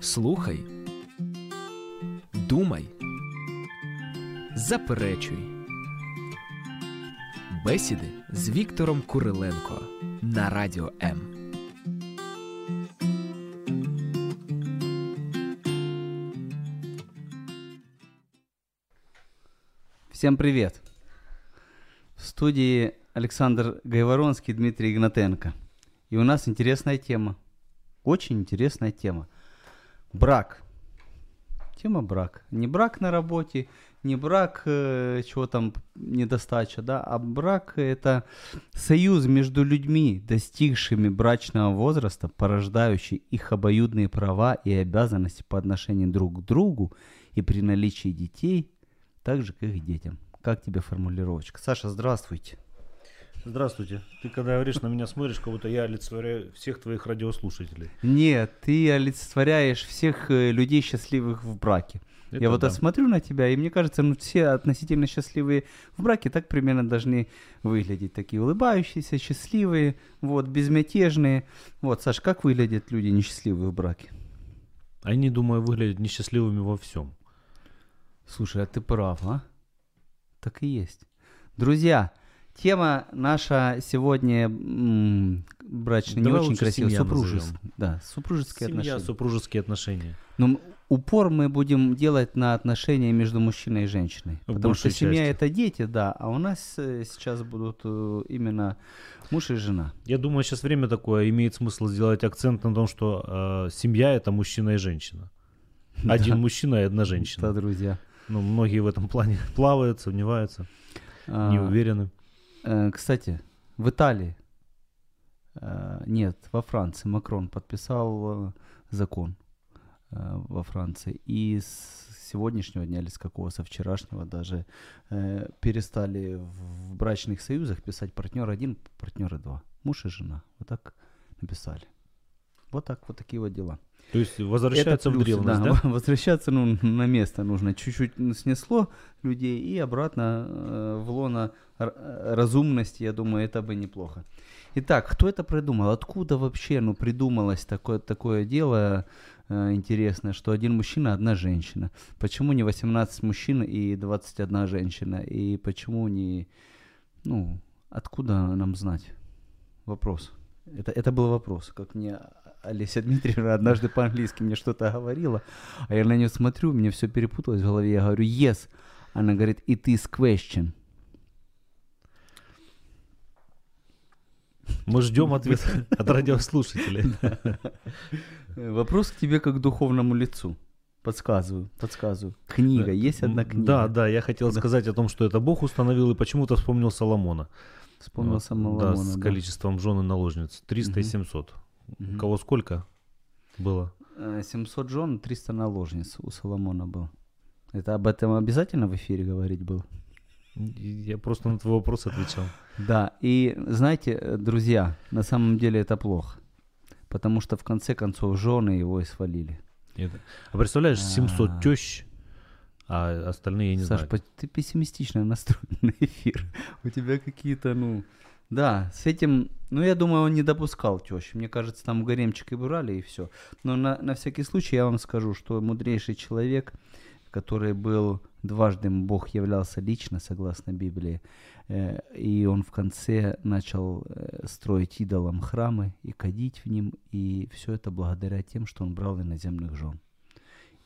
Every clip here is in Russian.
Слухай, думай, заперечуй. Бесіди з Віктором Куриленко на радіо М. Всем привет! В студии Александр Гайворонский, Дмитрий Игнатенко. И у нас интересная тема. Очень интересная тема. Брак. Тема брак. Не брак на работе, не брак, э, чего там, недостача, да, а брак это союз между людьми, достигшими брачного возраста, порождающий их обоюдные права и обязанности по отношению друг к другу и при наличии детей, так же, как и детям. Как тебе формулировочка? Саша, здравствуйте. Здравствуйте. Ты когда говоришь, на меня смотришь, как будто я олицетворяю всех твоих радиослушателей. Нет, ты олицетворяешь всех э, людей, счастливых в браке. Это Я вот да. смотрю на тебя, и мне кажется, ну все относительно счастливые в браке так примерно должны выглядеть. Такие улыбающиеся, счастливые, вот, безмятежные. Вот, Саш, как выглядят люди несчастливые в браке? Они, думаю, выглядят несчастливыми во всем. Слушай, а ты прав, а? Так и есть. Друзья, тема наша сегодня м, брачная, не Давай очень лучше красивая, семья назовем. Да, супружеские Семья, отношения. супружеские отношения. Но м- упор мы будем делать на отношения между мужчиной и женщиной. В потому что большей семья части. это дети, да, а у нас э, сейчас будут э, именно муж и жена. Я думаю, сейчас время такое, имеет смысл сделать акцент на том, что э, семья это мужчина и женщина. Один мужчина и одна женщина. Да, друзья. Ну, многие в этом плане плавают, сомневаются, А, не уверены. Э, кстати, в Италии, э, нет, во Франции Макрон подписал э, закон во Франции. И с сегодняшнего дня или с какого, со вчерашнего даже э, перестали в брачных союзах писать партнер один, партнеры два. Муж и жена. Вот так написали. Вот так, вот такие вот дела. То есть возвращается Это в плюсы, древность, да? Возвращаться ну, на место нужно. Чуть-чуть снесло людей и обратно э, в лоно разумности, я думаю, это бы неплохо. Итак, кто это придумал? Откуда вообще ну, придумалось такое, такое дело э, интересное, что один мужчина, одна женщина? Почему не 18 мужчин и 21 женщина? И почему не... Ну, откуда нам знать? Вопрос. Это, это был вопрос, как мне Олеся Дмитриевна однажды по-английски мне что-то говорила, а я на нее смотрю, мне все перепуталось в голове, я говорю yes, она говорит it is question. Мы ждем ответа от радиослушателей. Э, Вопрос к тебе как к духовному лицу. Подсказываю, подсказываю. Книга, есть одна книга. Да, да, я хотел сказать о том, что это Бог установил, и почему-то вспомнил Соломона. Вспомнил Вот, самого Да, Ламона, с да. количеством жен и наложниц. 300 и 700. Мгм. У кого сколько было? Э, 700 жен, 300 наложниц у Соломона было. Это об этом обязательно в эфире говорить было? Я просто на твой вопрос отвечал. Да, и знаете, э, друзья, на самом деле это плохо. Потому что в конце концов жены его и свалили. Это- А представляешь, 700 А. тещ, а остальные я не Саш, знаю. по- ты пессимистично настроен на эфир. У тебя какие-то, ну... Да, с этим, ну, я думаю, он не допускал тещи. Мне кажется, там гаремчик и брали, и все. Но на, на всякий случай я вам скажу, что мудрейший человек, который был дважды Бог являлся лично, согласно Библии, э, и он в конце начал э, строить идолам храмы и кадить в ним, и все это благодаря тем, что он брал иноземных жен.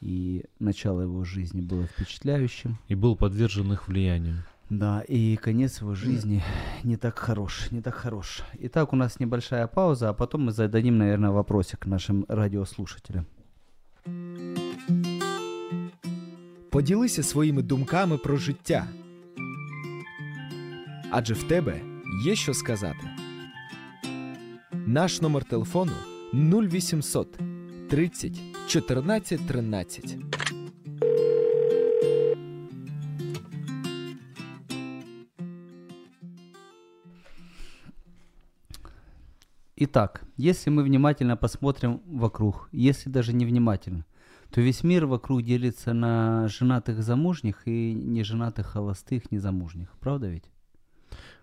И начало его жизни было впечатляющим. И был подвержен их влиянию. Да, и конец его жизни не так хорош, не так хорош. Итак, у нас небольшая пауза, а потом мы зададим, наверное, вопросик нашим радиослушателям. Поділися своїми думками про життя. Адже в тебе є що сказати. Наш номер телефону 0800 30 14 13. Итак, если мы внимательно посмотрим вокруг, если даже не внимательно, то весь мир вокруг делится на женатых замужних и неженатых холостых незамужних. Правда ведь?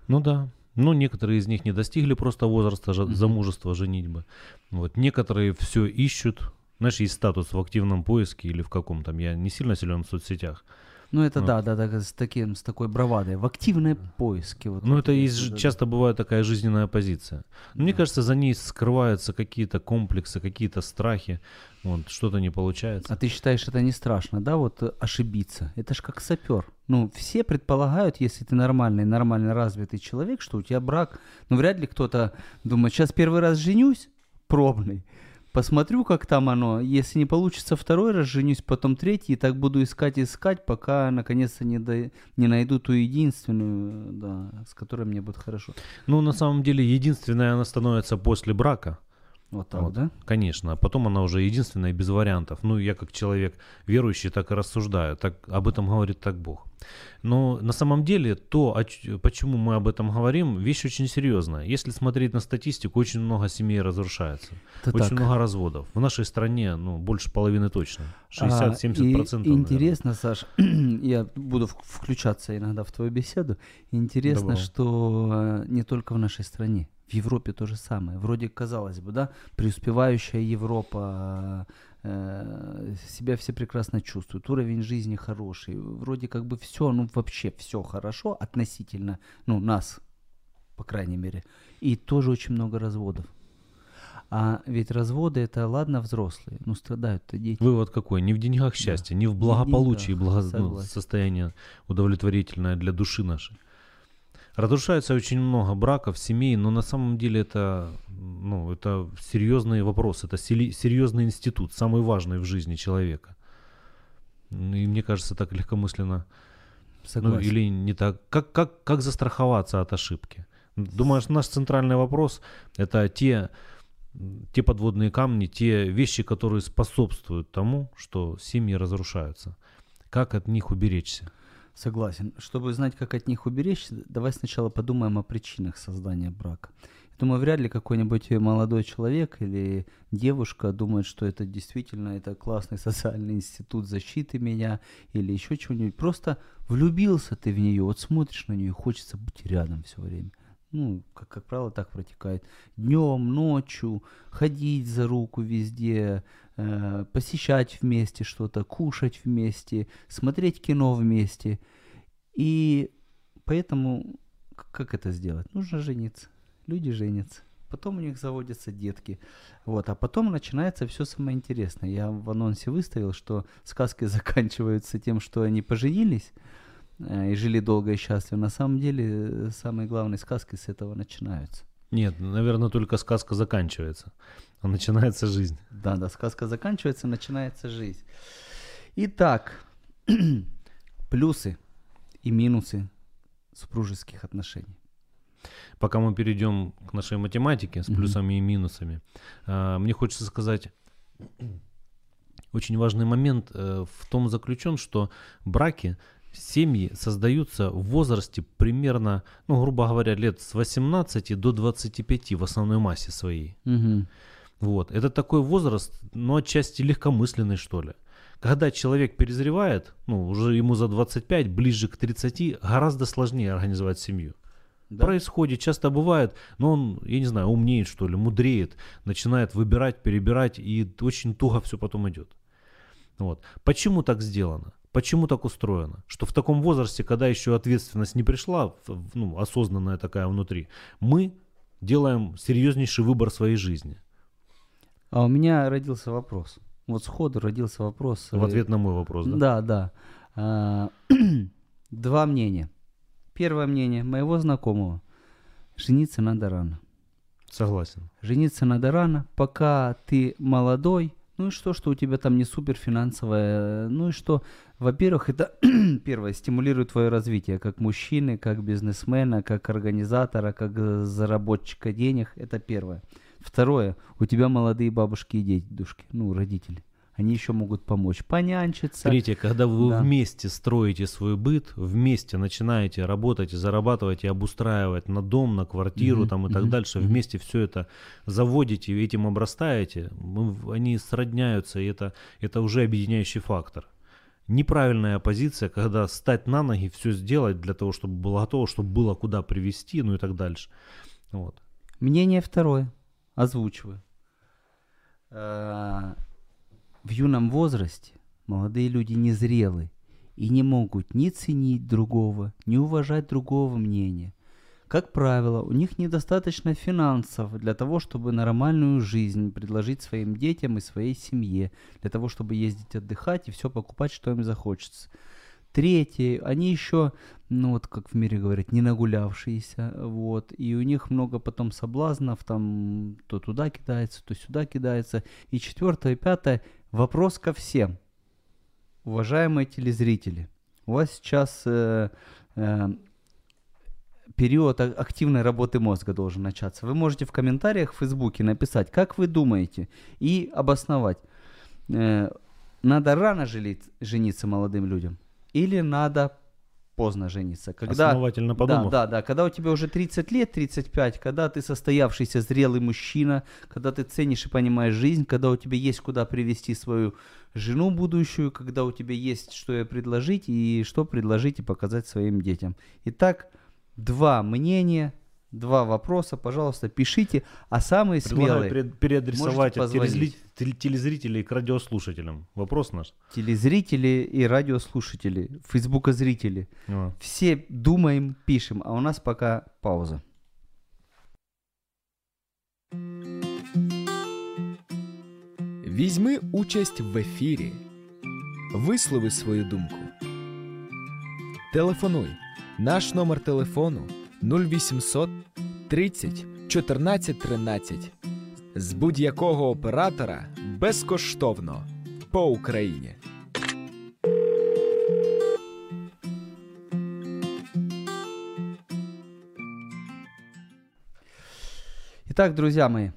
Ну да. Ну, некоторые из них не достигли просто возраста замужества, женитьбы. Вот. Некоторые все ищут, Знаешь, есть статус в активном поиске или в каком там, я не сильно силен в соцсетях. Ну это Ну. да, да, да, с таким, с такой бравадой. В активной поиске. Вот Ну, вот это есть, да, да. часто бывает такая жизненная позиция. Но Мне Да. кажется, за ней скрываются какие-то комплексы, какие-то страхи. Вот, что-то не получается. А ты считаешь, это не страшно, да, вот э, ошибиться? Это ж как сапер. Ну, все предполагают, если ты нормальный, нормально развитый человек, что у тебя брак. Ну, вряд ли кто-то думает, сейчас первый раз женюсь, пробный, посмотрю, как там оно. Если не получится второй раз, женюсь, потом третий, и так буду искать, искать, пока наконец-то не, до- не найду ту единственную, да, с которой мне будет хорошо. Ну, на самом деле, единственная она становится после брака. Вот так, Вот. да? Конечно, а потом она уже единственная и без вариантов. Ну, я как человек верующий так и рассуждаю, так, об этом говорит так Бог. Но на самом деле то, о почему мы об этом говорим, вещь очень серьезная. Если смотреть на статистику, очень много семей разрушается, Это очень так. много разводов. В нашей стране, ну, больше половины точно. А, 60-70%. и наверное. Интересно, Саш, я буду включаться иногда в твою беседу. Интересно, Добро. что э, не только в нашей стране, в Европе то же самое. Вроде, казалось бы, да, преуспевающая Европа, э, себя все прекрасно чувствуют, уровень жизни хороший, вроде как бы все, ну вообще все хорошо относительно, ну нас, по крайней мере, и тоже очень много разводов. А ведь разводы это ладно взрослые, ну страдают-то дети. Вывод какой? Не в деньгах счастье, не в благополучии, деньгах, благо- ну, согласен. состояние удовлетворительное для души нашей. Разрушается очень много браков, семей, но на самом деле это, ну, это серьезный вопрос, это серьезный институт, самый важный в жизни человека. Ну, И мне кажется, так легкомысленно, ну Согласен. или не так. Как, как, как застраховаться от ошибки? Думаешь, наш центральный вопрос – это те, те подводные камни, те вещи, которые способствуют тому, что семьи разрушаются. Как от них уберечься? Согласен. Чтобы знать, как от них уберечься, давай сначала подумаем о причинах создания брака. Я думаю, вряд ли какой-нибудь молодой человек или девушка думает, что это действительно это классный социальный институт защиты меня или еще чего-нибудь. Просто влюбился ты в нее, вот смотришь на нее хочется быть рядом все время. Ну, как, как правило, так протекает. Днем, ночью, ходить за руку везде, э, посещать вместе что-то, кушать вместе, смотреть кино вместе. И поэтому как это сделать? Нужно жениться. Люди женятся. Потом у них заводятся детки. Вот, а потом начинается все самое интересное. Я в анонсе выставил, что сказки заканчиваются тем, что они поженились э, и жили долго и счастливо. На самом деле, э, самые главные сказки с этого начинаются. Нет, наверное, только сказка заканчивается, а начинается жизнь. Да, да, сказка заканчивается, начинается жизнь. Итак, плюсы и минусы супружеских отношений. Пока мы перейдем к нашей математике с плюсами и минусами, а, мне хочется сказать, очень важный момент э, в том заключен, что браки, семьи создаются в возрасте примерно, ну, грубо говоря, лет с 18 до 25 в основной массе своей. Мгм. Вот. Это такой возраст, ну, отчасти легкомысленный, что ли. Когда человек перезревает, ну, уже ему за 25, ближе к 30, гораздо сложнее организовать семью. Да? Происходит, часто бывает, но он, я не знаю, умнеет, что ли, мудреет, начинает выбирать, перебирать, и очень туго все потом идет. Вот. Почему так сделано? Почему так устроено? Что в таком возрасте, когда еще ответственность не пришла, ну, осознанная такая внутри, мы делаем серьезнейший выбор своей жизни. А у меня родился вопрос. Вот сходу родился вопрос. В э, ответ на мой вопрос, да? Да, да. А, Два мнения. Первое мнение моего знакомого. Жениться надо рано. Согласен. Жениться надо рано, пока ты молодой. Ну и что, что у тебя там не супер финансовое. Ну и что, во-первых, это первое, стимулирует твое развитие как мужчины, как бизнесмена, как организатора, как э, заработчика денег. Это первое. Второе, у тебя молодые бабушки и дедушки, ну, родители. Они еще могут помочь понянчиться. Третье, когда вы Да. вместе строите свой быт, вместе начинаете работать, зарабатывать и обустраивать на дом, на квартиру Мгм, там и так мгм, дальше, мгм. вместе все это заводите, и этим обрастаете, они сродняются, и это, это уже объединяющий фактор. Неправильная позиция, когда стать на ноги, все сделать для того, чтобы было готово, чтобы было куда привести, ну и так дальше. Вот. Мнение второе. Озвучиваю. В юном возрасте молодые люди незрелы и не могут ни ценить другого, ни уважать другого мнения. Как правило, у них недостаточно финансов для того, чтобы нормальную жизнь предложить своим детям и своей семье, для того, чтобы ездить отдыхать и все покупать, что им захочется. Третье, они еще, ну вот как в мире говорят, не нагулявшиеся, вот, и у них много потом соблазнов, там то туда кидается, то сюда кидается. И четвертое, пятое, вопрос ко всем. Уважаемые телезрители, у вас сейчас э, э, период активной работы мозга должен начаться. Вы можете в комментариях в Фейсбуке написать, как вы думаете, и обосновать. Э, надо рано жениться молодым людям или надо поздно жениться? Когда, Основательно да, подумав. да, да, когда у тебя уже 30 лет, 35, когда ты состоявшийся зрелый мужчина, когда ты ценишь и понимаешь жизнь, когда у тебя есть куда привести свою жену будущую, когда у тебя есть что ей предложить и что предложить и показать своим детям. Итак, два мнения, два вопроса, пожалуйста, пишите, а самые Предлагаю смелые пере- переадресовать можете от телезли- позвонить. тел- телезрителей к радиослушателям. Вопрос наш. телезрители и радиослушатели, фейсбукозрители, А. все думаем, пишем, а у нас пока пауза. Візьми участь в ефірі. Вислови свою думку. Телефонуй. Наш номер телефону 0800 30 14 13. З будь-якого оператора безкоштовно по Україні. Итак, друзья мои,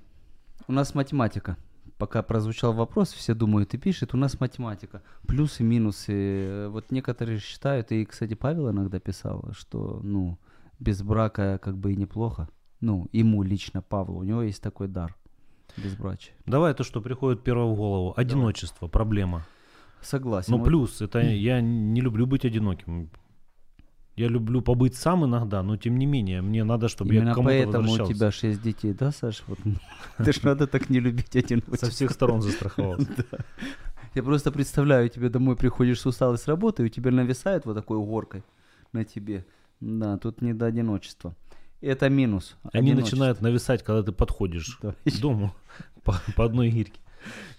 у нас математика. Пока прозвучал вопрос, все думают и пишут, у нас математика. Плюсы, минусы. Э, Вот некоторые считают, и, кстати, Павел иногда писал, что, ну, без брака как бы и неплохо. Ну, ему лично, Павлу, у него есть такой дар. Безбрачие. Давай то, что приходит первое в голову. Одиночество, проблема. Согласен. Но Вот плюс, это я не люблю быть одиноким. Я люблю побыть сам иногда, но тем не менее, мне надо, чтобы я Именно к кому-то поэтому у возвращался. тебя шесть детей, да, Саш? Вот, ты ж надо так не любить одиночество. Со всех сторон застраховался. Я просто представляю, тебе домой приходишь с усталой с работы, и у тебя нависает вот такой горкой на тебе. Да, тут не до одиночества. Это минус. Они начинают нависать, когда ты подходишь Да. к дому по, по одной гирьке.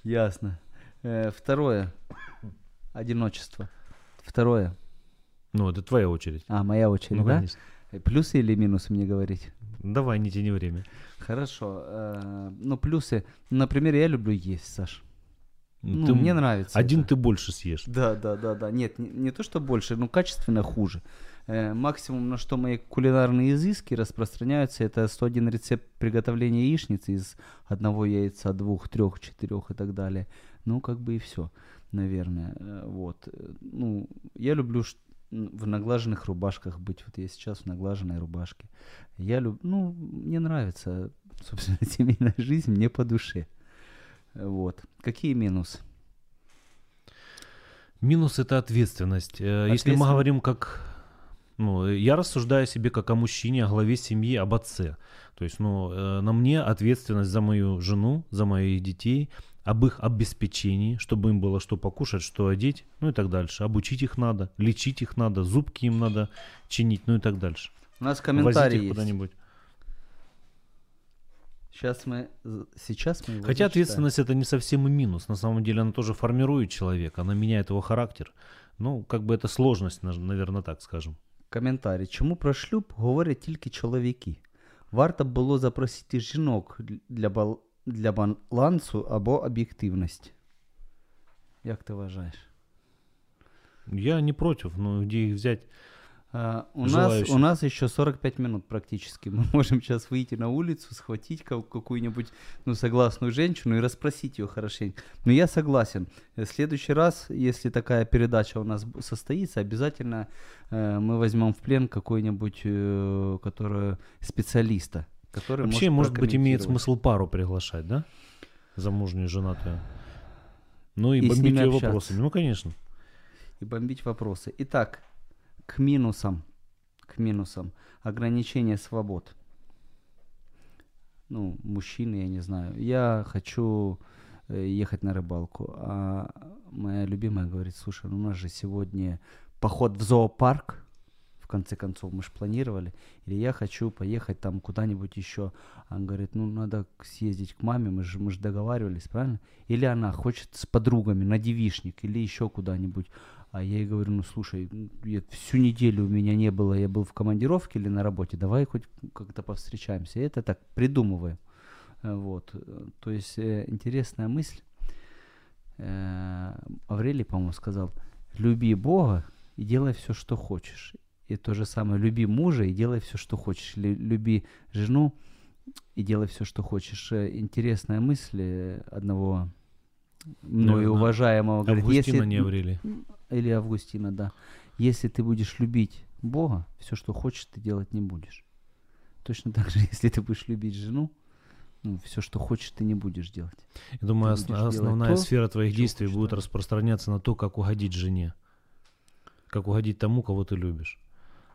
Ясно. Э, второе. Одиночество. Второе. Ну, это твоя очередь. А, моя очередь, Ну, да? конечно. Э, Плюсы или минусы мне говорить? Давай, не тяни время. Хорошо. э, ну, плюсы. Например, я люблю есть, Саш. Ну, Ты мне нравится. Один это. ты больше съешь. Да, да, да, да. Нет, не, не то, что больше, но качественно хуже. Э, максимум, на что мои кулинарные изыски распространяются, это 101 рецепт приготовления яичницы из одного яйца, двух, трех, четырех и так далее. Ну, как бы и все, наверное. Э, Вот. Э, Ну, я люблю в наглаженных рубашках быть. Вот я сейчас в наглаженной рубашке. Я люблю, ну, мне нравится, собственно, семейная жизнь, мне по душе. Вот. Какие минусы? Минус это ответственность. Э, Если мы говорим как... Ну, я рассуждаю о себе как о мужчине, о главе семьи, об отце. То есть, ну, э, на мне ответственность за мою жену, за моих детей, об их обеспечении, чтобы им было что покушать, что одеть, ну и так дальше. Обучить их надо, лечить их надо, зубки им надо чинить, ну и так дальше. У нас Возить комментарий их есть. куда-нибудь. Сейчас мы, сейчас мы Хотя ответственность это не совсем и минус. На самом деле она тоже формирует человека, она меняет его характер. Ну, как бы это сложность, наверное, так скажем. Коментарі. Чому про шлюб говорять тільки чоловіки? Варто було запросити жінок для, бал... для балансу або об'єктивності. Як ти вважаєш? Я не против, но где их взять? А, у, нас, у нас еще 45 минут практически. Мы можем сейчас выйти на улицу, схватить ка- какую-нибудь ну, согласную женщину и расспросить ее хорошенько. Но я согласен. В следующий раз, если такая передача у нас состоится, обязательно э, мы возьмем в плен какой-нибудь э, который, специалиста. Который Вообще, может быть, имеет смысл пару приглашать, да? Замужнюю, женатую. Ну и, И бомбить ее общаться. вопросами. Ну, конечно. и бомбить вопросы. Итак, к минусам. К минусам. Ограничение свобод. Ну, мужчины, я не знаю. Я хочу э, ехать на рыбалку. А моя любимая говорит, слушай, ну у нас же сегодня поход в зоопарк, в конце концов, мы же планировали, или я хочу поехать там куда-нибудь еще. Она говорит, ну надо съездить к маме, мы же, мы же договаривались, правильно? Или она хочет с подругами на девишник, или еще куда-нибудь. А я ей говорю, ну слушай, я, всю неделю у меня не было, я был в командировке или на работе, давай хоть как-то повстречаемся. И это так, придумываем. Э, Вот, то есть э, интересная мысль. Э, Аврелий, по-моему, сказал, люби Бога и делай все, что хочешь. И то же самое, люби мужа и делай все, что хочешь. Лю- Люби жену и делай все, что хочешь. Интересная мысль одного мною уважаемого. говорит, Августина если- не Аврелий. Или Августина, да. Если ты будешь любить Бога, все, что хочешь, ты делать не будешь. Точно так же, если ты будешь любить жену, ну, все, что хочешь, ты не будешь делать. Я думаю, ос- делать основная то, сфера твоих действий будет да. распространяться на то, как угодить жене. Как угодить тому, кого ты любишь.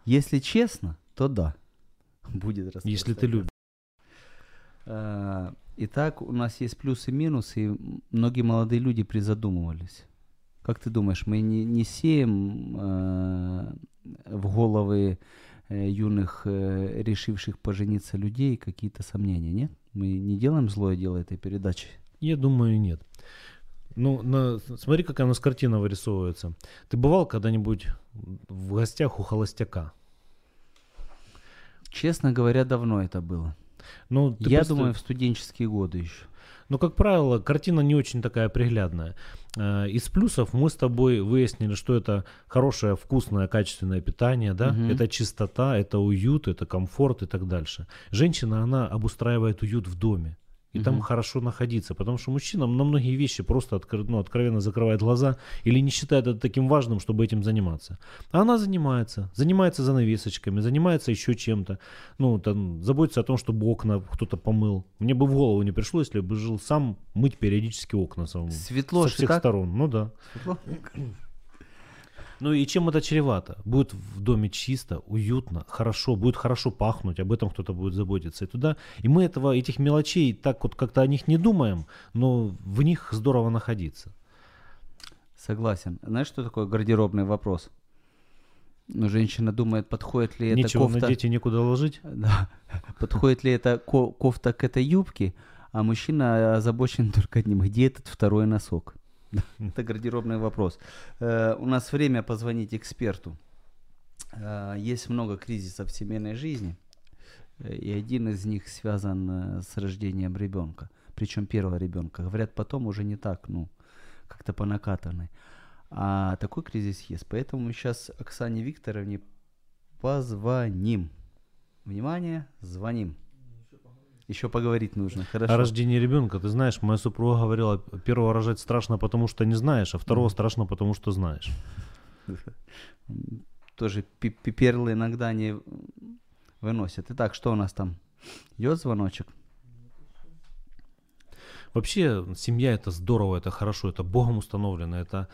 Если честно, то да, будет Если ты распространяться. любишь. А, Итак, у нас есть плюсы и минусы, и многие молодые люди призадумывались. Как ты думаешь, мы не, не сеем э, в головы э, юных, э, решивших пожениться людей какие-то сомнения, нет? Мы не делаем злое дело этой передачи. Я думаю, нет. Ну, на- смотри, какая у нас картина вырисовывается. Ты бывал когда-нибудь в гостях у холостяка? Честно говоря, давно это было. Ну, Я просто- думаю, в студенческие годы еще. Ну, как правило, картина не очень такая приглядная. Э, Из плюсов мы с тобой выяснили, что это хорошее, вкусное, качественное питание, да, Мгм. это чистота, это уют, это комфорт и так дальше. Женщина, она обустраивает уют в доме. И там Мгм. хорошо находиться, потому что мужчина на многие вещи просто откр- ну, откровенно закрывает глаза или не считает это таким важным, чтобы этим заниматься. А она занимается, занимается занавесочками, занимается еще чем-то, ну, там, заботится о том, чтобы окна кто-то помыл. Мне бы в голову не пришло, если бы жил сам мыть периодически окна самому. Светло со всех так? сторон, ну да. Светло? Ну и чем это чревато? Будет в доме чисто, уютно, хорошо, будет хорошо пахнуть, об этом кто-то будет заботиться и туда. И мы этого, этих мелочей так вот как-то о них не думаем, но в них здорово находиться. Согласен. Знаешь, что такое гардеробный вопрос? Ну, женщина думает, подходит ли Нечего кофта... надеть и некуда ложить. Да. Подходит ли эта ко- кофта к этой юбке, а мужчина озабочен только одним. Где этот второй носок? Это гардеробный вопрос. Э, У нас время позвонить эксперту. Э, Есть много кризисов в семейной жизни, э, и один из них связан с рождением ребенка. Причем первого ребенка. Говорят, потом уже не так, ну, как-то по накатанной. А такой кризис есть. Поэтому мы сейчас Оксане Викторовне позвоним. Внимание, звоним. Еще поговорить нужно. Хорошо. О рождении ребенка, ты знаешь, моя супруга говорила, первого рожать страшно, потому что не знаешь, а второго страшно, потому что знаешь. Тоже перлы иногда не выносят. Итак, что у нас там? Идет звоночек? Вообще, семья это здорово, это хорошо, это Богом установлено, это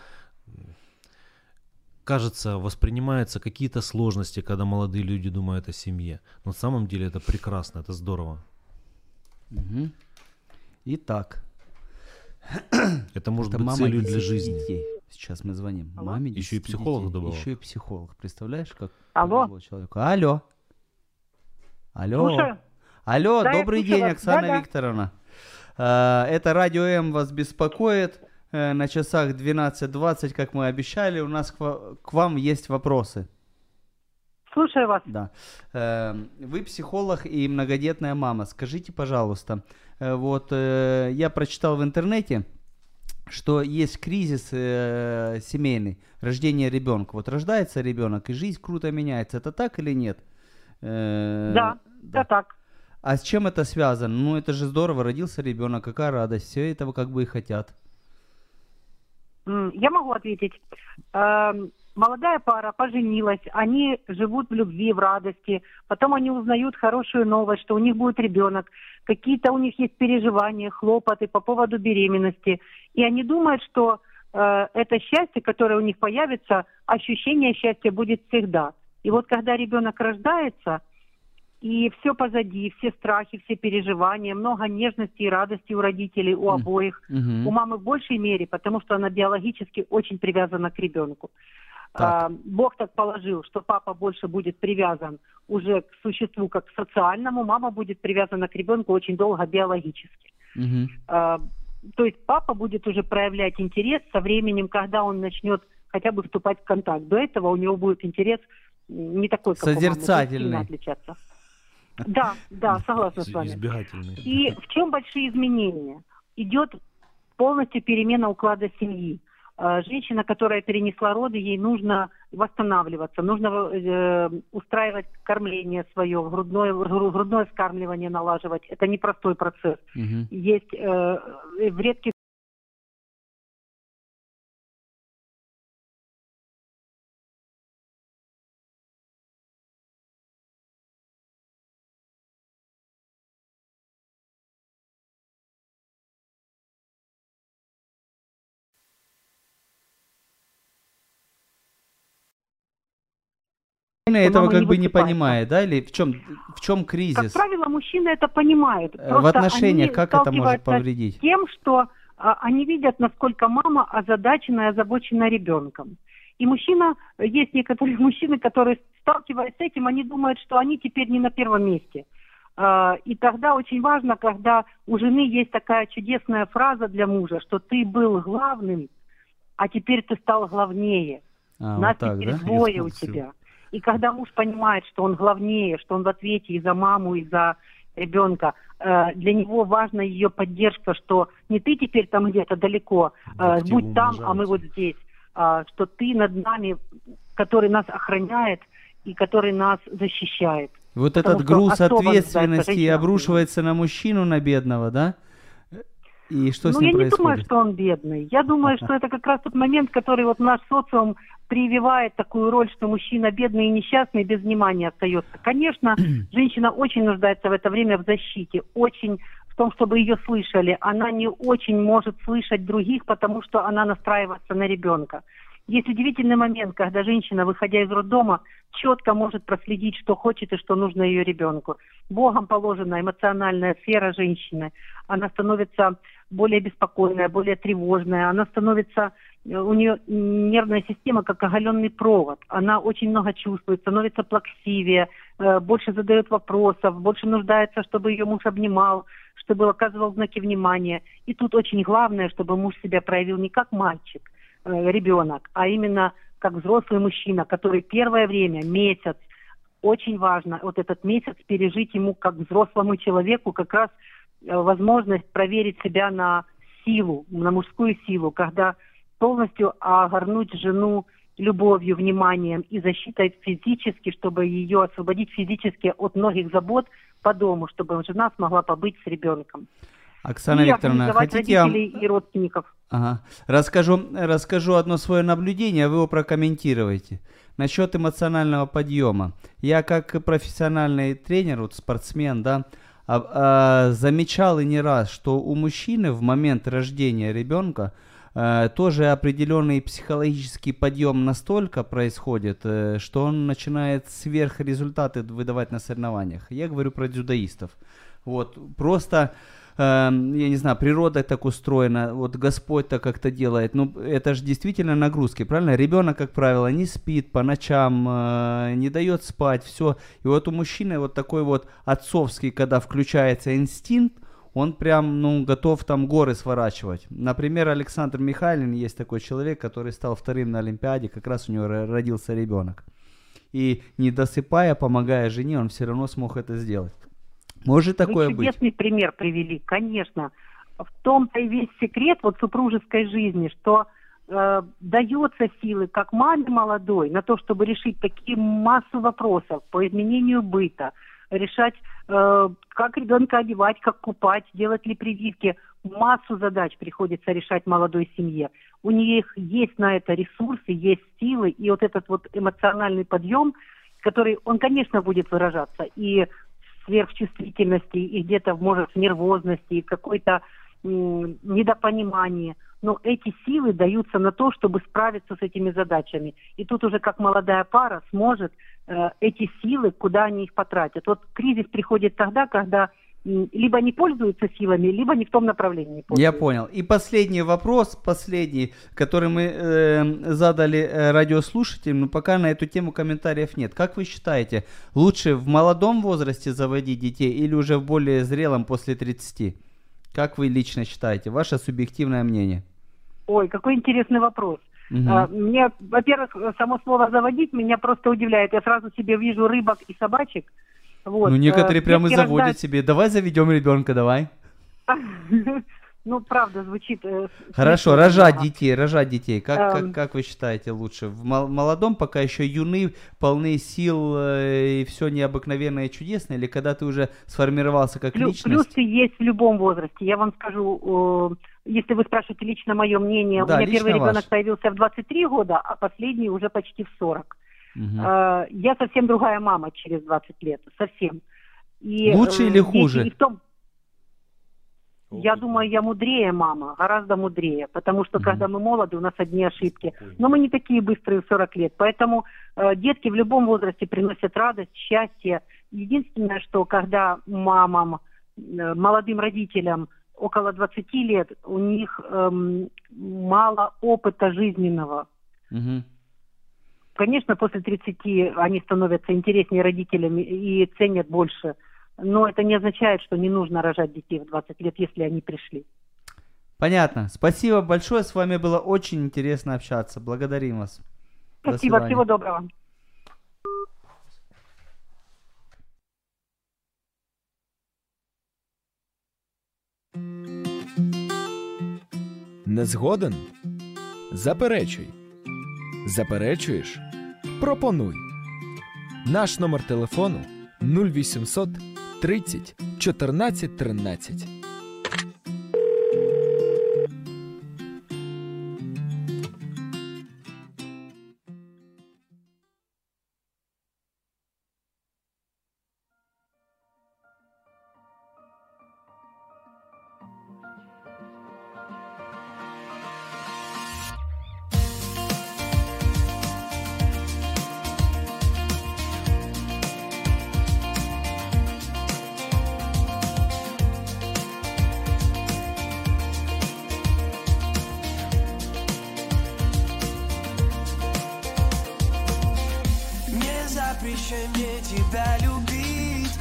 кажется, воспринимаются какие-то сложности, когда молодые люди думают о семье. Но на самом деле это прекрасно, это здорово. Мгм. Итак, Это может это быть мама целью для 10 жизни. детей. Сейчас мы звоним. Алло? Маме Еще и 10 психолог детей. добавил. Еще и психолог. Представляешь, как Алло? человеку. Алло. Алло. Слушаю. Алло, Да, добрый день. Оксана Да-да. Викторовна. А, Это Радио М вас беспокоит. Э, На часах 12.20, как мы обещали, у нас к вам есть вопросы. Слушаю вас. Да. Э, Вы психолог и многодетная мама. Скажите, пожалуйста, э, вот э, я прочитал в интернете, что есть кризис э, семейный, рождение ребенка. Вот рождается ребенок, и жизнь круто меняется. Это так или нет? Э, Да, Да так. А с чем это связано? Ну, это же здорово, родился ребенок, какая радость. Все этого как бы и хотят. Я могу ответить. Молодая пара поженилась, они живут в любви, в радости. Потом они узнают хорошую новость, что у них будет ребенок. Какие-то у них есть переживания, хлопоты по поводу беременности. И они думают, что э, это счастье, которое у них появится, ощущение счастья будет всегда. И вот когда ребенок рождается, и все позади, все страхи, все переживания, много нежности и радости у родителей, у обоих. Мгм. У мамы в большей мере, потому что она биологически очень привязана к ребенку. Так. А, Бог так положил, что папа больше будет привязан уже к существу как к социальному, мама будет привязана к ребенку очень долго биологически. А, То есть папа будет уже проявлять интерес со временем, когда он начнет хотя бы вступать в контакт. До этого у него будет интерес не такой, как у мамы, Созерцательный. отличаться. Да, да, согласна с вами. И в чем большие изменения? Идет полностью перемена уклада семьи. Э, Женщина, которая перенесла роды, ей нужно восстанавливаться, нужно э, устраивать кормление свое, грудное, гру- грудное вскармливание налаживать. Это непростой процесс. Мгм. Есть э, в редких Мужчина этого как бы не высыпается. понимает, да? Или в чем, в чем Как кризис? правило, мужчины это понимают. Э, В отношениях как это может повредить? тем, что а, они видят, насколько мама озадачена и озабочена ребенком. И мужчина, есть некоторые мужчины, которые, сталкиваясь с этим, они думают, что они теперь не на первом месте. А, И тогда очень важно, когда у жены есть такая чудесная фраза для мужа, что ты был главным, а теперь ты стал главнее. А, Нас вот так, теперь да? двое у тебя. И когда муж понимает, что он главнее, что он в ответе и за маму, и за ребенка, э, для него важна ее поддержка, что не ты теперь там где-то далеко, э, Активы будь там, а мы вот здесь, а, что ты над нами, который нас охраняет и который нас защищает. Вот Потому этот груз ответственности обрушивается на мужчину, на бедного, да? И что с ну, ним я не думаю, происходит? что он бедный. Я думаю, что это как раз тот момент, который вот наш социум прививает такую роль, что мужчина бедный и несчастный без внимания остается. Конечно, женщина очень нуждается в это время в защите, очень в том, чтобы ее слышали. Она не очень может слышать других, потому что она настраивается на ребенка. Есть удивительный момент, когда женщина, выходя из роддома, четко может проследить, что хочет и что нужно ее ребенку. Богом положена эмоциональная сфера женщины. Она становится более беспокойная, более тревожная. Она становится, э, у нее нервная система как оголенный провод. Она очень много чувствует, становится плаксивее, э, больше задает вопросов, больше нуждается, чтобы ее муж обнимал, чтобы оказывал знаки внимания. И тут очень главное, чтобы муж себя проявил не как мальчик, э, ребенок, а именно как взрослый мужчина, который первое время, месяц, очень важно вот этот месяц пережить ему как взрослому человеку как раз возможность проверить себя на силу, на мужскую силу, когда полностью огорнуть жену любовью, вниманием и защитой физически, чтобы ее освободить физически от многих забот по дому, чтобы жена смогла побыть с ребенком. Оксана и Викторовна, хотите я вам и родственников. Ага. Расскажу, расскажу одно свое наблюдение, а вы его прокомментируете. Насчет эмоционального подъема. Я как профессиональный тренер, вот спортсмен, да, а- а, замечал и не раз, что у мужчины в момент рождения ребенка э, тоже определенный психологический подъем настолько происходит, э, что он начинает сверхрезультаты выдавать на соревнованиях. Я говорю про дзюдоистов. Вот, просто я не знаю, природа так устроена, вот Господь так как-то делает. Ну, это же действительно нагрузки, правильно? Ребенок, как правило, не спит по ночам, э, не дает спать, все. И вот у мужчины вот такой вот отцовский, когда включается инстинкт, он прям, ну, готов там горы сворачивать. Например, Александр Михайлин, есть такой человек, который стал вторым на Олимпиаде, как раз у него ро- родился ребенок. И не досыпая, помогая жене, он все равно смог это сделать. Может такое Вы быть? чудесный пример привели, конечно. В том-то и весь секрет вот супружеской жизни, что э, дается силы как маме молодой на то, чтобы решить такие массу вопросов по изменению быта, решать, э, как ребенка одевать, как купать, делать ли прививки. Массу задач приходится решать молодой семье. У них есть на это ресурсы, есть силы, и вот этот вот эмоциональный подъем, который, он, конечно, будет выражаться и сверхчувствительности, и где-то, может, нервозности, и какой-то недопонимании. но эти силы даются на то, чтобы справиться с этими задачами. И тут уже как молодая пара сможет э, эти силы, куда они их потратят. Вот кризис приходит тогда, когда либо не пользуются силами, либо не в том направлении Я пользуются. понял. И последний вопрос, последний, который мы э, задали радиослушателям, но пока на эту тему комментариев нет. Как вы считаете, лучше в молодом возрасте заводить детей или уже в более зрелом после 30? Как вы лично считаете? Ваше субъективное мнение. Ой, какой интересный вопрос. А, Мне, во-первых, само слово «заводить» меня просто удивляет. Я сразу себе вижу рыбок и собачек. Вот. ну, некоторые э, прямо и заводят рождаются- себе. Давай заведем ребенка, давай. Ну, правда, звучит... э, Хорошо, рожать детей, рожать детей. Как, Эм. как, как вы считаете лучше? В мол- молодом, пока еще юны, полны сил э, и все необыкновенное и чудесное, или когда ты уже сформировался как Плю- личность? Плюсы есть в любом возрасте. Я вам скажу, если вы спрашиваете лично мое мнение, Да, у меня первый ребенок ваше. появился в 23 года, а последний уже почти в 40. Э, Я совсем другая мама через 20 лет, совсем. И, Лучше э, или хуже? и в том, я думаю, я мудрее мама, гораздо мудрее, потому что Мгм. когда мы молоды, у нас одни ошибки. Но мы не такие быстрые в 40 лет, поэтому э, детки в любом возрасте приносят радость, счастье. Единственное, что когда мамам, э, молодым родителям около 20 лет, у них эм, мало опыта жизненного. Мгм. Конечно, после 30 они становятся интереснее родителями и ценят больше. Но это не означает, что не нужно рожать детей в 20 лет, если они пришли. Понятно. Спасибо большое. С вами было очень интересно общаться. Благодарим вас. До Спасибо, свидания. всего доброго. Не згоден? Заперечуй. Заперечуєш? Пропонуй. Наш номер телефону 0800 30 14 13. Тебя любить.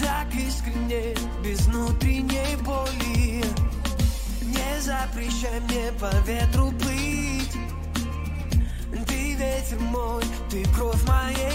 Так искренне, без внутренней боли. Не запрещай мне по ветру плыть. Ты ветер мой, ты кровь моей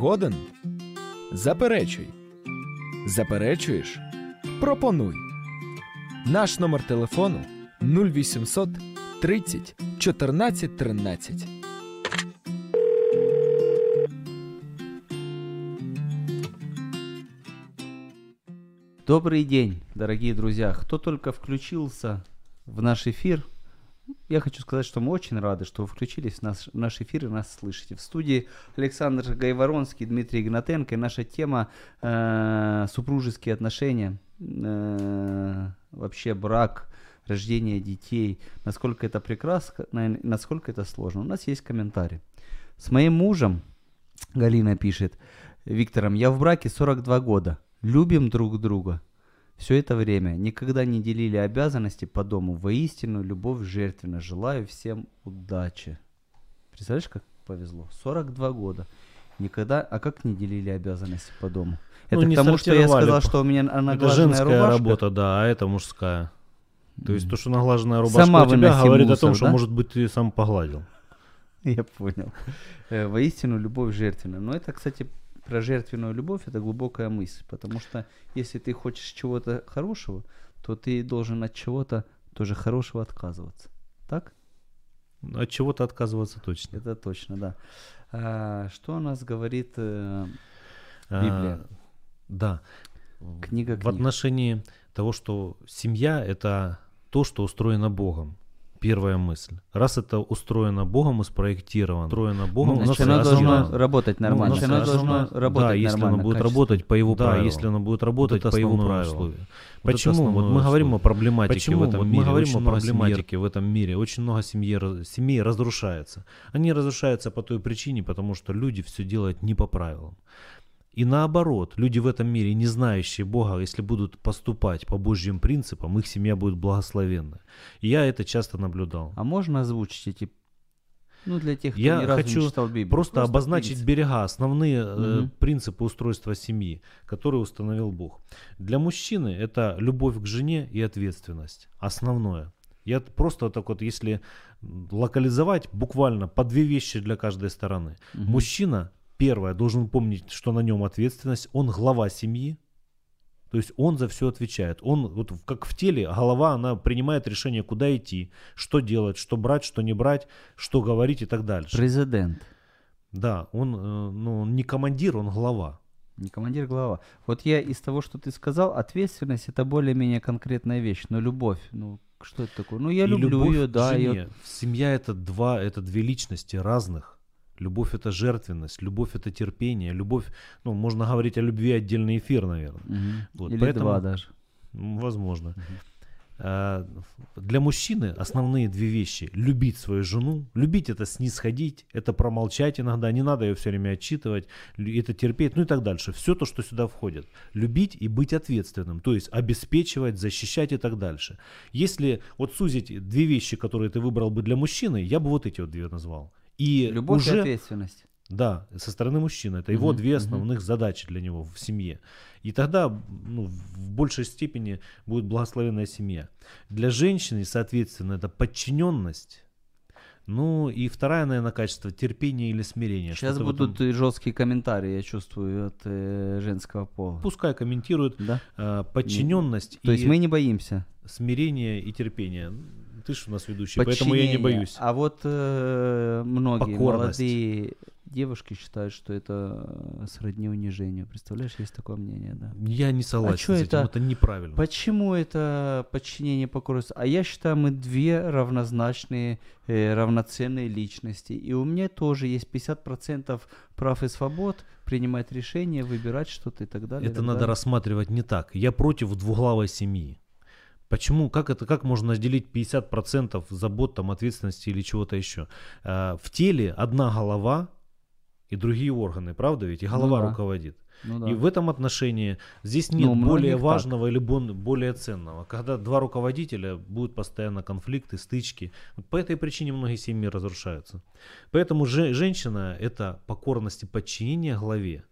згоден? Заперечуй. Заперечуєш? Пропонуй. Наш номер телефону 0800 30 14 13. Добрый день, дорогие друзья. Кто только включился в наш эфир, я хочу сказать, что мы очень рады, что вы включились в наш, в наш эфир и нас слышите. В студии Александр Гайворонский, Дмитрий Игнатенко. И наша тема э, супружеские отношения, э, вообще брак, рождение детей. Насколько это прекрасно, на- насколько это сложно. У нас есть комментарий. С моим мужем, Галина пишет, Виктором, я в браке 42 года. Любим друг друга. Все это время никогда не делили обязанности по дому. Воистину, любовь жертвенна. Желаю всем удачи. Представляешь, как повезло? 42 года. Никогда, а как не делили обязанности по дому? Ну, Это не к тому, что я сказал, что у меня Это наглаженная женская рубашка. работа, да, а это мужская. То есть то, что наглаженная рубашка Сама у тебя, говорит о мусор, том, что, да? может быть, ты сам погладил. Я понял. Э, Воистину, любовь жертвенна. Но это, кстати, про жертвенную любовь, это глубокая мысль. Потому что если ты хочешь чего-то хорошего, то ты должен от чего-то тоже хорошего отказываться. Так? От чего-то отказываться точно. Это точно, да. А, что у нас говорит э, А, Библия? да. Книга В книг. отношении того, что семья – это то, что устроено Богом. Первая мысль. Раз это устроено Богом и спроектировано, устроено Богом, Ну, у нас значит, оно основное- должно работать Ну, нормально. Значит, оно основное- должно работать да, если оно будет качественно. работать по его Да, правилам. если оно будет работать Вот по его основное правилам. Вот Почему? Вот основное мы говорим о проблематике Почему? в этом Вот мы мире. говорим Очень о проблематике семьи в этом мире. Очень много семьи, семей разрушается. Они разрушаются по той причине, потому что люди все делают не по правилам. И наоборот, люди в этом мире, не знающие Бога, если будут поступать по Божьим принципам, их семья будет благословенна. И я это часто наблюдал. А можно озвучить эти... Ну, для тех, кто Я ни разу хочу не читал Библию. Просто, обозначить принцип. берега, основные э, Мгм. принципы устройства семьи, которые установил Бог. Для мужчины это любовь к жене и ответственность. Основное. Я просто так вот, если локализовать, буквально по две вещи для каждой стороны. Мгм. Мужчина, первое, должен помнить, что на нем ответственность, он глава семьи, то есть он за все отвечает. Он, вот как в теле, голова, она принимает решение, куда идти, что делать, что брать, что не брать, что говорить и так дальше. Президент. Да, он, э, ну, он не командир, он глава. Не командир, глава. Вот я из того, что ты сказал, ответственность это более-менее конкретная вещь, но любовь, ну что это такое? Ну я И люблю ее, да, жене. ее. Семья это два, это две личности разных. Любовь это жертвенность, любовь это терпение, любовь, ну, можно говорить о любви отдельный эфир, наверное. Вот, Или поэтому- два даже. Возможно. А, Для мужчины основные две вещи. Любить свою жену. Любить это снисходить, это промолчать иногда. Не надо ее все время отчитывать. Это терпеть, ну и так дальше. Все то, что сюда входит. Любить и быть ответственным. То есть обеспечивать, защищать и так дальше. Если вот сузить две вещи, которые ты выбрал бы для мужчины, я бы вот эти вот две назвал. И Любовь уже... и ответственность. Да, со стороны мужчины. Это его Мгм, две основных задачи для него в семье. И тогда ну, в большей степени будет благословенная семья. Для женщины, соответственно, это подчиненность. Ну и второе, наверное, качество терпение или смирение. Сейчас Что-то будут этом- и жесткие комментарии, я чувствую, от э, женского пола. Пускай комментируют Да? э, подчиненность То есть и мы не боимся. смирение и терпение. Ты же у нас ведущий, поэтому я не боюсь. А вот э, многие Покорность. молодые девушки считают, что это сродни унижению. Представляешь, есть такое мнение, да. Я не согласен чё с этим, это? это неправильно. Почему это подчинение покорность? А я считаю, мы две равнозначные, э, равноценные личности. И у меня тоже есть 50% прав и свобод принимать решения, выбирать что-то и так далее. Это так надо далее. рассматривать не так. Я против двуглавой семьи. Почему? Как это? Как можно разделить 50% забот, там, ответственности или чего-то еще? А, в теле одна голова и другие органы, правда ведь? И голова Ну да. руководит. Ну да. И в этом отношении здесь нет Ну, у многих более так. важного или бон- более ценного. Когда два руководителя будут постоянно конфликты, стычки. По этой причине многие семьи разрушаются. Поэтому же, женщина это покорность и подчинение главе.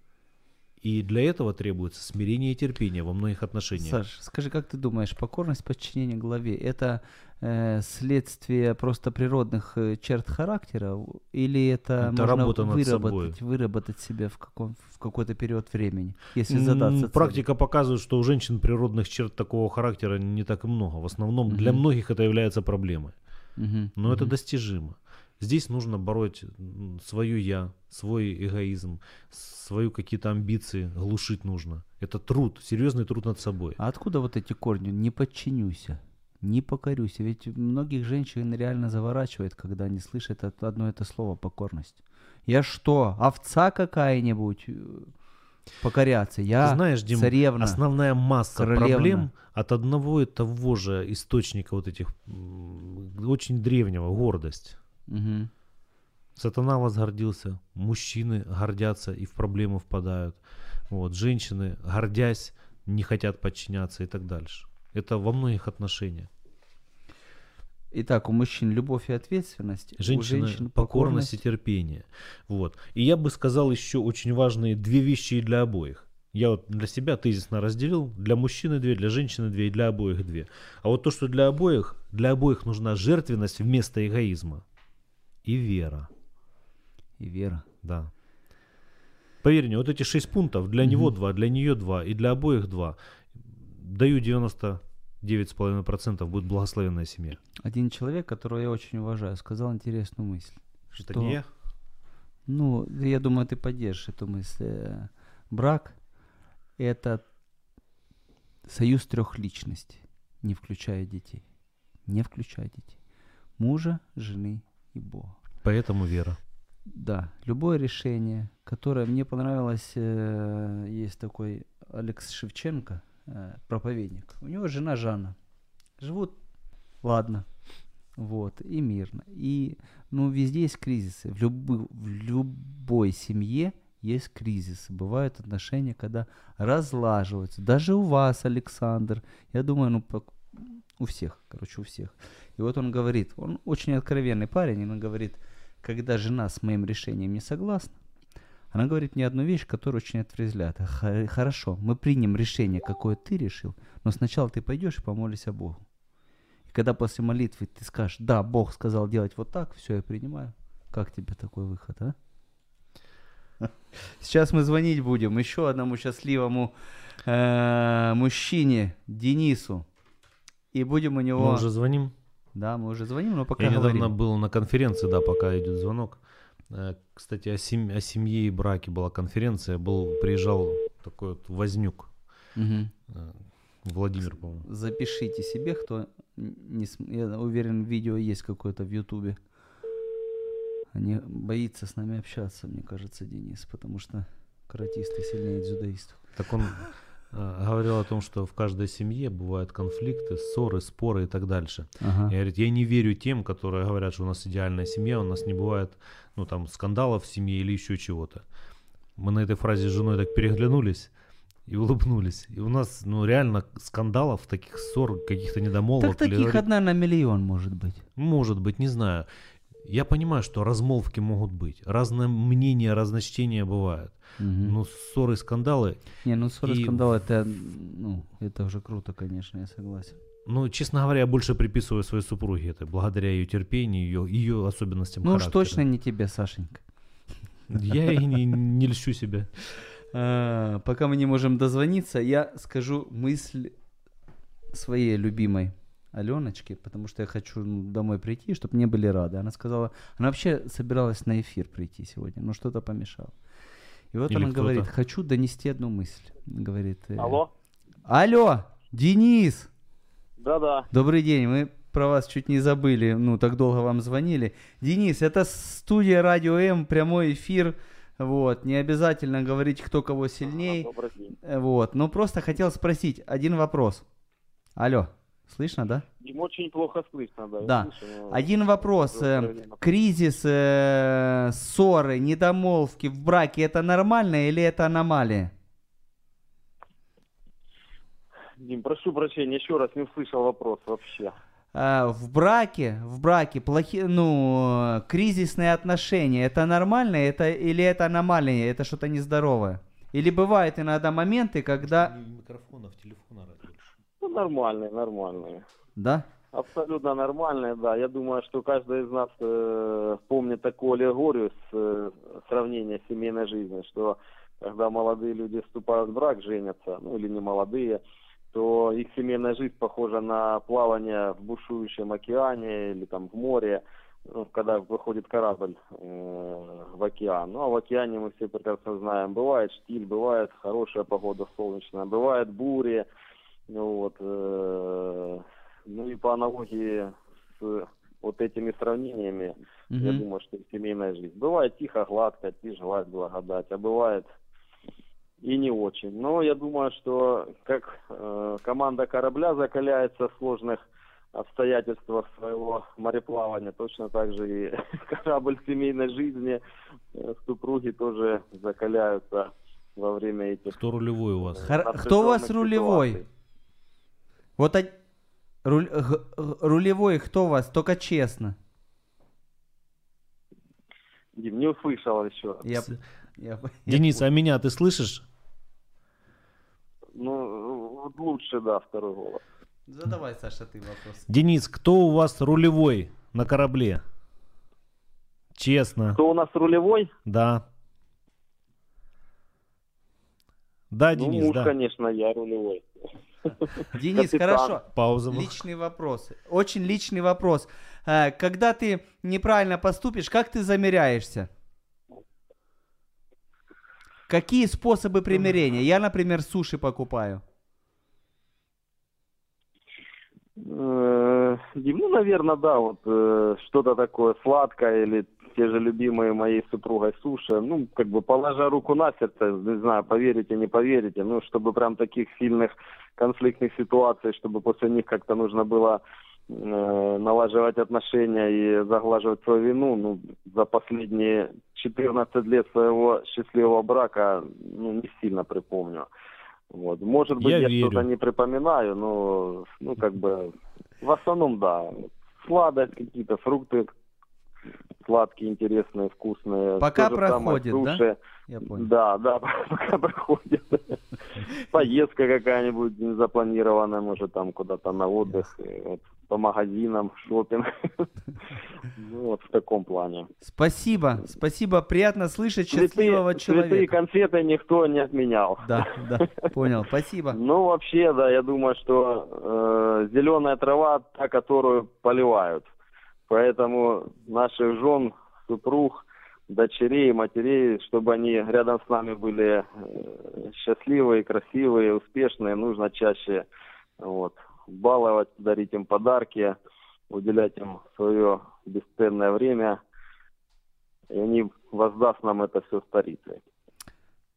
И для этого требуется смирение и терпение во многих отношениях. Саш, скажи, как ты думаешь, покорность подчинение главе это э, следствие просто природных э, черт характера или это, Это можно работа над выработать, выработать себе в, каком, в какой-то период времени, если задаться целью? Практика показывает, что у женщин природных черт такого характера не так и много. В основном для Мгм. многих это является проблемой. Мгм, Но это мгм. достижимо. Здесь нужно бороть свое я, свой эгоизм, свою какие-то амбиции, глушить нужно. Это труд, серьезный труд над собой. А откуда вот эти корни? Не подчинюся, не покорюсь. Ведь многих женщин реально заворачивает, когда они слышат одно это слово покорность. Я что, овца какая-нибудь? Покоряться. Я Ты знаешь, Дим, царевна. основная масса королевна. проблем от одного и того же источника вот этих очень древнего, гордость. Мгм. Сатана возгордился, мужчины гордятся и в проблемы впадают. Вот, женщины, гордясь, не хотят подчиняться и так дальше. Это во многих отношениях. Итак, у мужчин любовь и ответственность, у Женщины женщин покорность и терпение. Вот. И я бы сказал еще очень важные две вещи и для обоих. Я вот для себя тезисно разделил. Для мужчины две, для женщины две и для обоих две. А вот то, что для обоих, для обоих нужна жертвенность вместо эгоизма. И вера. и вера. Да. Поверь мне, вот эти шесть пунктов, для него два, для нее два и для обоих два. Даю 99,5% будет благословенная семья. Один человек, которого я очень уважаю, сказал интересную мысль. Это Что- не я? Ну, я думаю, ты поддержишь эту мысль. Э, Брак – это союз трех личностей, не включая детей. Не включая детей. Мужа, жены и Бога. Поэтому вера. Да, любое решение, которое мне понравилось, э, есть такой Алекс Шевченко, э, проповедник. У него жена Жанна. Живут, ладно, вот, и мирно. И, ну, везде есть кризисы. В, любы- в любой семье есть кризисы. Бывают отношения, когда разлаживаются. Даже у вас, Александр, я думаю, ну, у всех, короче, у всех. И вот он говорит, он очень откровенный парень, и он говорит, когда жена с моим решением не согласна, она говорит мне одну вещь, которая очень отрезвляет. «Х- Хорошо, мы примем решение, какое ты решил, но сначала ты пойдешь и помолишься Богу. И когда после молитвы ты скажешь, да, Бог сказал делать вот так, все, я принимаю. Как тебе такой выход, а? Сейчас мы звонить будем еще одному счастливому э, мужчине, Денису. И будем у него... Мы уже звоним. Да, мы уже звоним, но пока Я недавно говорим. был на конференции, да, пока идет звонок. Э, Кстати, о, сем- о семье и браке была конференция. Был, приезжал такой вот Вознюк, э, Владимир, по-моему. Запишите себе, кто не см- Я уверен, видео есть какое-то в Ютубе. Они боится с нами общаться, мне кажется, Денис, потому что каратисты сильнее дзюдоистов. Так он говорил о том, что в каждой семье бывают конфликты, ссоры, споры и так дальше. Ага. И говорит, я не верю тем, которые говорят, что у нас идеальная семья, у нас не бывает, ну, там, скандалов в семье или еще чего-то. Мы на этой фразе с женой так переглянулись и улыбнулись. И у нас, ну, реально скандалов, таких ссор, каких-то недомолвок. Так или таких говорит- одна на миллион может быть. Может быть, не знаю. Я понимаю, что размолвки могут быть. Разное мнение, разночтения бывают. Мгм. Но ссоры, скандалы, Не, ну ссоры, и- скандал, это, ну, это уже круто, конечно, я согласен. ну, честно говоря, я больше приписываю своей супруге это, благодаря ее терпению, ее, ее особенностям Ну уж характера. точно не тебе, Сашенька. Я и не, не льщу себя. А, пока мы не можем дозвониться, я скажу мысль своей любимой Аленочки, потому что я хочу ну, домой прийти, чтобы мне были рады. Она сказала, она вообще собиралась на эфир прийти сегодня, но что-то помешало. И вот Или она говорит, хочу донести одну мысль. Говорит, э, Алло? Алло, Денис! Да-да. Добрый день, мы про вас чуть не забыли, ну, так долго вам звонили. Денис, это студия Радио М, прямой эфир, вот, не обязательно говорить, кто кого сильней, Ага, добрый день. Вот, но просто хотел спросить один вопрос. Алло, слышно, да? Им очень плохо слышно, да. Да. слышу, но- Один вопрос. э, Правильно. Кризис, э, ссоры, недомолвки в браке, это нормально или это аномалия? Дим, прошу прощения, еще раз не услышал вопрос вообще. А, в браке, в браке плохие, ну, кризисные отношения, это нормально, это или это аномалия, это что-то нездоровое? Или бывают иногда моменты, когда... микрофонов, телефона Ну, нормальные, нормальные. Да? Абсолютно нормальные, да. Я думаю, что каждый из нас э, помнит такую аллегорию с э, сравнения семейной жизни, что когда молодые люди вступают в брак, женятся, ну или не молодые, то их семейная жизнь похожа на плавание в бушующем океане или там в море, ну, когда выходит корабль э, в океан. Ну, а в океане мы все прекрасно знаем, бывает штиль, бывает хорошая погода солнечная, бывает бури, ну, вот, э, ну и по аналогии с вот этими сравнениями, я Мгм. думаю, что и семейная жизнь. Бывает тихо, гладко, тишь, гладь, благодать, а бывает и не очень. Но я думаю, что как э, команда корабля закаляется в сложных обстоятельствах своего мореплавания, точно так же и корабль семейной жизни, э, супруги тоже закаляются во время этих Кто рулевой у вас? Хор- Кто у вас рулевой? ситуаций. Вот од- руль- рулевой кто у вас? Только честно. Дим, не услышал еще. Я, я- Денис, а меня ты слышишь? Ну, вот лучше, да, второй голос. Задавай, Саша, ты вопрос. Денис, кто у вас рулевой на корабле? Честно. Кто у нас рулевой? Да. Да, ну, Денис, муж, да. конечно, я рулевой. Денис, Капитан. хорошо. Пауза. Личный вопрос. Очень личный вопрос. Э, Когда ты неправильно поступишь, как ты замеряешься? Какие способы примирения? Я, например, суши покупаю. Э, ну, наверное, да, вот э, что-то такое сладкое или те же любимые моей супругой суши. Ну, как бы положа руку на сердце, не знаю, поверите, не поверите, ну, чтобы прям таких сильных конфликтных ситуаций, чтобы после них как-то нужно было э, налаживать отношения и заглаживать свою вину, ну, за последние 14 лет своего счастливого брака, ну, не сильно припомню. Вот. Может быть, Я я, что-то не припоминаю, но, ну, как бы, в основном, да. Сладость, какие-то фрукты сладкие, интересные, вкусные. Пока же самое проходит, да? Я понял. Да, да, пока проходит. Поездка какая-нибудь незапланированная, может, там куда-то на отдых, и вот, по магазинам, шопинг. Ну, вот в таком плане. Спасибо, спасибо. Приятно слышать Цветы, счастливого цветы и человека. конфеты никто не отменял. Да, да, понял. Спасибо. Ну, вообще, да, я думаю, что зеленая трава та, которую поливают. Поэтому наших жен, супруг, дочерей, матерей, чтобы они рядом с нами были э, счастливые, красивые, успешные, нужно чаще вот, баловать, дарить им подарки, уделять им свое бесценное время. И они воздаст нам это все старицей.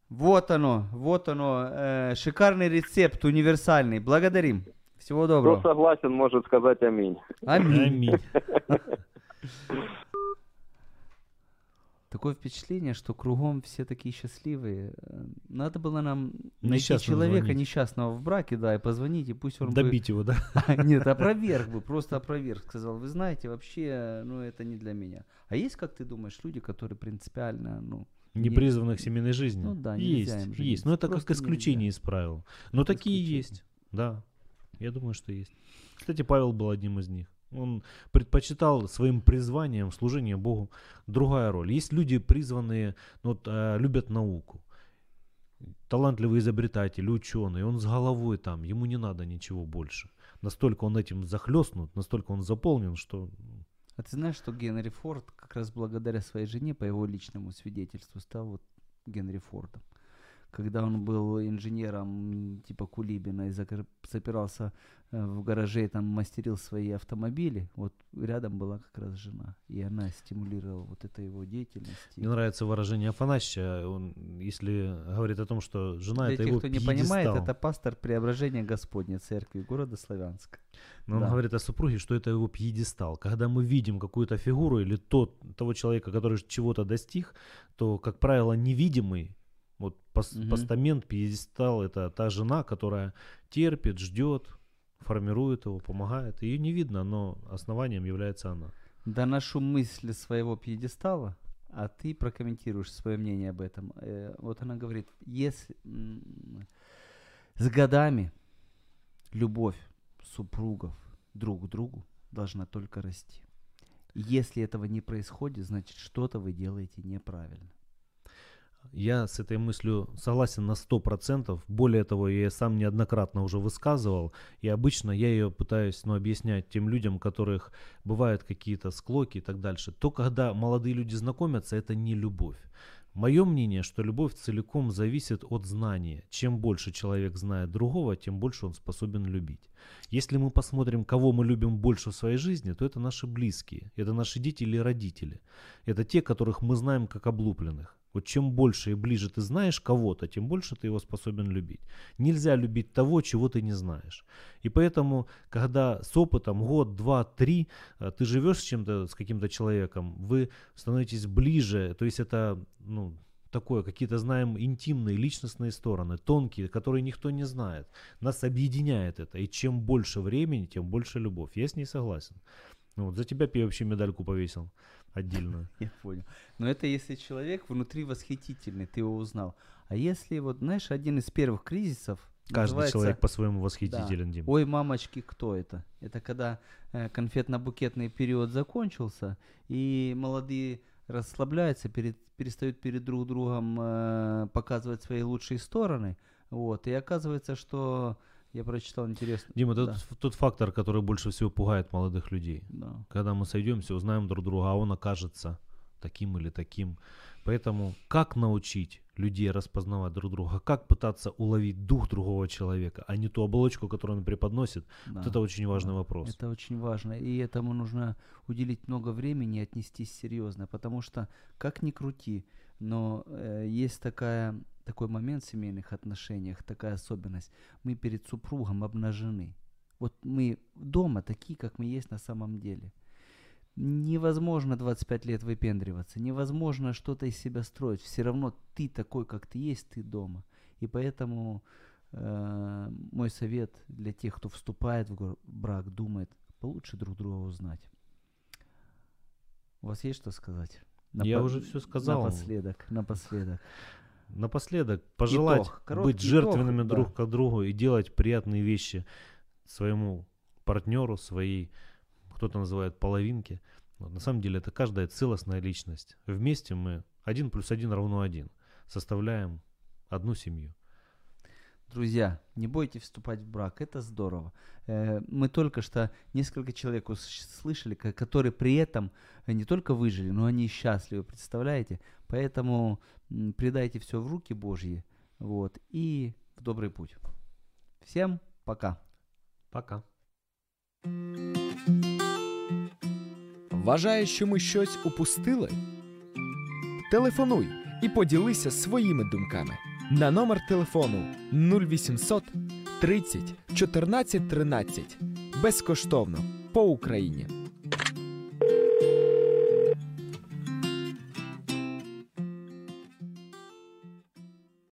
Вот оно, вот оно. э, шикарный рецепт, универсальный. Благодарим. Всего доброго. Кто согласен, может сказать аминь. Аминь. Аминь. Такое впечатление, что кругом все такие счастливые. Э, Надо было нам найти человека звонить. несчастного в браке, да, и позвонить, и пусть он бы- Добить его, да? Нет, опроверг бы, просто опроверг. Сказал, вы знаете, вообще, ну, это не для меня. А есть, как ты думаешь, люди, которые принципиально, ну... Не не- семейной жизни. Ну да, нельзя есть, им есть. жениться. Но это Просто как исключение из правил. Но такие Исключение. есть. Да. Я думаю, что есть. Кстати, Павел был одним из них. Он предпочитал своим призванием служение Богу другая роль. Есть люди, призванные, ну, вот, э, любят науку. Талантливый изобретатель, ученый, он с головой там, ему не надо ничего больше. Настолько он этим захлестнут, настолько он заполнен, что А ты знаешь, что Генри Форд как раз благодаря своей жене, по его личному свидетельству, стал вот Генри Фордом. Когда он был инженером типа Кулибина и запирался э, в гараже и там мастерил свои автомобили, вот рядом была как раз жена. И она стимулировала вот это его деятельность. Мне нравится выражение Афанасьевича, он, если говорит о том, что жена Для это тех, его кто не понимает, пьедестал. это пастор Преображения Господня Церкви города Славянска. Но он Да. говорит о супруге, что это его пьедестал. Когда мы видим какую-то фигуру или тот, того человека, который чего-то достиг, то, как правило, невидимый, пос- Мгм. постамент, пьедестал, это та жена, которая терпит, ждет, формирует его, помогает. Ее не видно, но основанием является она. Доношу мысль своего пьедестала. а ты прокомментируешь свое мнение об этом. Э, Вот она говорит, если с годами любовь супругов друг к другу должна только расти. Если этого не происходит, значит что-то вы делаете неправильно. Я с этой мыслью согласен на 100%. Более того, я сам неоднократно уже высказывал. И обычно я ее пытаюсь ну, объяснять тем людям, у которых бывают какие-то склоки и так дальше. То, когда молодые люди знакомятся, это не любовь. Мое мнение, что любовь целиком зависит от знания. Чем больше человек знает другого, тем больше он способен любить. Если мы посмотрим, кого мы любим больше в своей жизни, то это наши близкие, это наши дети или родители. Это те, которых мы знаем как облупленных. Вот чем больше и ближе ты знаешь кого-то, тем больше ты его способен любить. Нельзя любить того, чего ты не знаешь. И поэтому, когда с опытом год, два, три, э, ты живешь с чем-то, с каким-то человеком, вы становитесь ближе, то есть это, ну, такое, какие-то знаем интимные, личностные стороны, тонкие, которые никто не знает. Нас объединяет это. И чем больше времени, тем больше любовь. Я с ней согласен. Ну, вот за тебя я вообще медальку повесил отдельную. Я понял. Но это если человек внутри восхитительный, ты его узнал. А если вот, знаешь, один из первых кризисов Каждый человек по-своему Да. восхитителен, Дим. Ой, мамочки, кто это? Это когда э, конфетно-букетный период закончился, и молодые расслабляются, перед, перестают перед друг другом э, показывать свои лучшие стороны. Вот, и оказывается, что я прочитал интересно. Дима, это да, тот, тот фактор, который больше всего пугает молодых людей. да. Когда мы сойдемся, узнаем друг друга, а он окажется таким или таким. Поэтому как научить людей распознавать друг друга, как пытаться уловить дух другого человека, а не ту оболочку, которую он преподносит, вот Да, это очень важный да. вопрос. Это очень важно. И этому нужно уделить много времени и отнестись серьезно. Потому что, как ни крути, но э, есть такая, такой момент в семейных отношениях, такая особенность. Мы перед супругом обнажены. Вот мы дома такие, как мы есть на самом деле. Невозможно 25 лет выпендриваться, невозможно что-то из себя строить. Все равно ты такой, как ты есть, ты дома. И поэтому э, мой совет для тех, кто вступает в брак, думает, получше друг друга узнать. У вас есть что сказать? Я Напо- уже всё сказал. Напоследок, напоследок. Напоследок пожелать Итог, короткий быть жертвенными итог, да. друг к другу и делать приятные вещи своему партнеру, своей, кто-то называет половинке. Вот, на самом деле это каждая целостная личность. Вместе мы один плюс один равно один. Составляем одну семью. Друзья, не бойтесь вступать в брак, это здорово. Э, Мы только что несколько человек ус- слышали, ко- которые при этом э, не только выжили, но они счастливы, представляете? Поэтому м, предайте все в руки Божьи, вот, и в добрый путь. Всем пока. Пока. Вважаєш, що ми щось упустили? Телефонуй і поділися своїми думками на номер телефону 0800 30 14 13 безкоштовно по Україні.